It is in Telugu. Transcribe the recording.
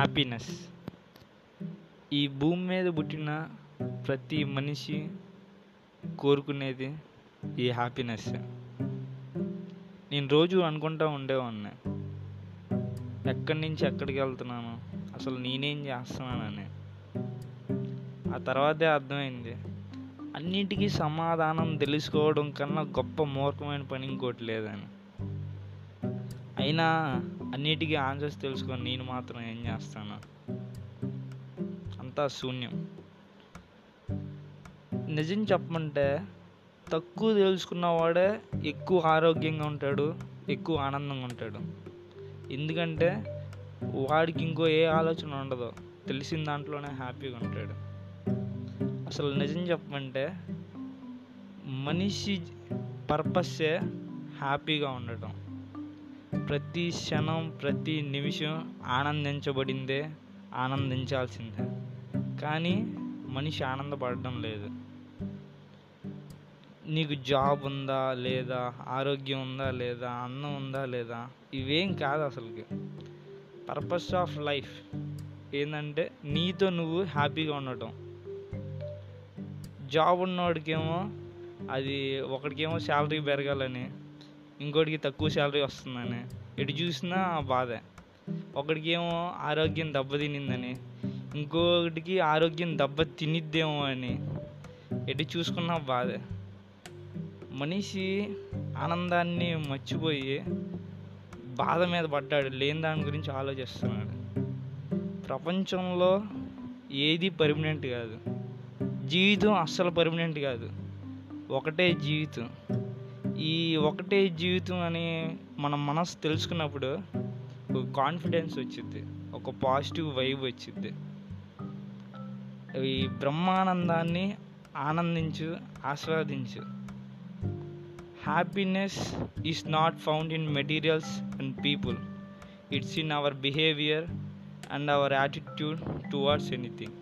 హ్యాపీనెస్ ఈ భూమి మీద పుట్టిన ప్రతి మనిషి కోరుకునేది ఈ హ్యాపీనెస్ నేను రోజు అనుకుంటా ఉండేవాడిని. ఎక్కడి నుంచి ఎక్కడికి వెళ్తున్నాను అసలు నేనేం చేస్తున్నానని. ఆ తర్వాతే అర్థమైంది. అన్నిటికీ సమాధానం తెలుసుకోవడం కన్నా గొప్ప మూర్ఖమైన పని ఇంకోటి లేదని. అయినా అన్నిటికీ ఆన్సర్స్ తెలుసుకొని నేను మాత్రం ఏం చేస్తాను? అంతా శూన్యం. నిజం చెప్పమంటే తక్కువ తెలుసుకున్నవాడే ఎక్కువ ఆరోగ్యంగా ఉంటాడు ఎక్కువ ఆనందంగా ఉంటాడు. ఎందుకంటే వాడికి ఇంకో ఏ ఆలోచన ఉండదు. తెలిసిన దాంట్లోనే హ్యాపీగా ఉంటాడు. అసలు నిజం చెప్పమంటే మనిషి పర్పస్సే హ్యాపీగా ఉండటం. ప్రతి క్షణం ప్రతి నిమిషం ఆనందించబడిందే ఆనందించాల్సిందే. కానీ మనిషి ఆనందపడడం లేదు. నీకు జాబ్ ఉందా లేదా ఆరోగ్యం ఉందా లేదా అన్నం ఉందా లేదా ఇవేం కాదు అసలుకి. పర్పస్ ఆఫ్ లైఫ్ ఏంటంటే నీతో నువ్వు హ్యాపీగా ఉండటం. జాబ్ ఉన్నవాడికేమో అది ఒకడికేమో శాలరీ పెరగాలని ఇంకోటికి తక్కువ శాలరీ వస్తుందని. ఎటు చూసినా బాధే. ఒకడికేమో ఆరోగ్యం దెబ్బతినిందని. ఇంకొకటికి ఆరోగ్యం దెబ్బ తినిద్దేమో అని. ఎటు చూసుకున్నా బాధే. మనిషి ఆనందాన్ని మర్చిపోయి బాధ మీద పడ్డాడు. లేని దాని గురించి ఆలోచిస్తున్నాడు. ప్రపంచంలో ఏది పర్మనెంట్ కాదు. జీవితం అస్సలు పర్మనెంట్ కాదు. ఒకటే జీవితం. ఈ ఒకటే జీవితం అని మన మనసు తెలుసుకున్నప్పుడు ఒక కాన్ఫిడెన్స్ వచ్చింది ఒక పాజిటివ్ వైబ్ వచ్చింది ఈ బ్రహ్మానందాన్ని ఆనందించు ఆస్వాదించు. Happiness is not found in materials and people it's in our behaviour and our attitude towards anything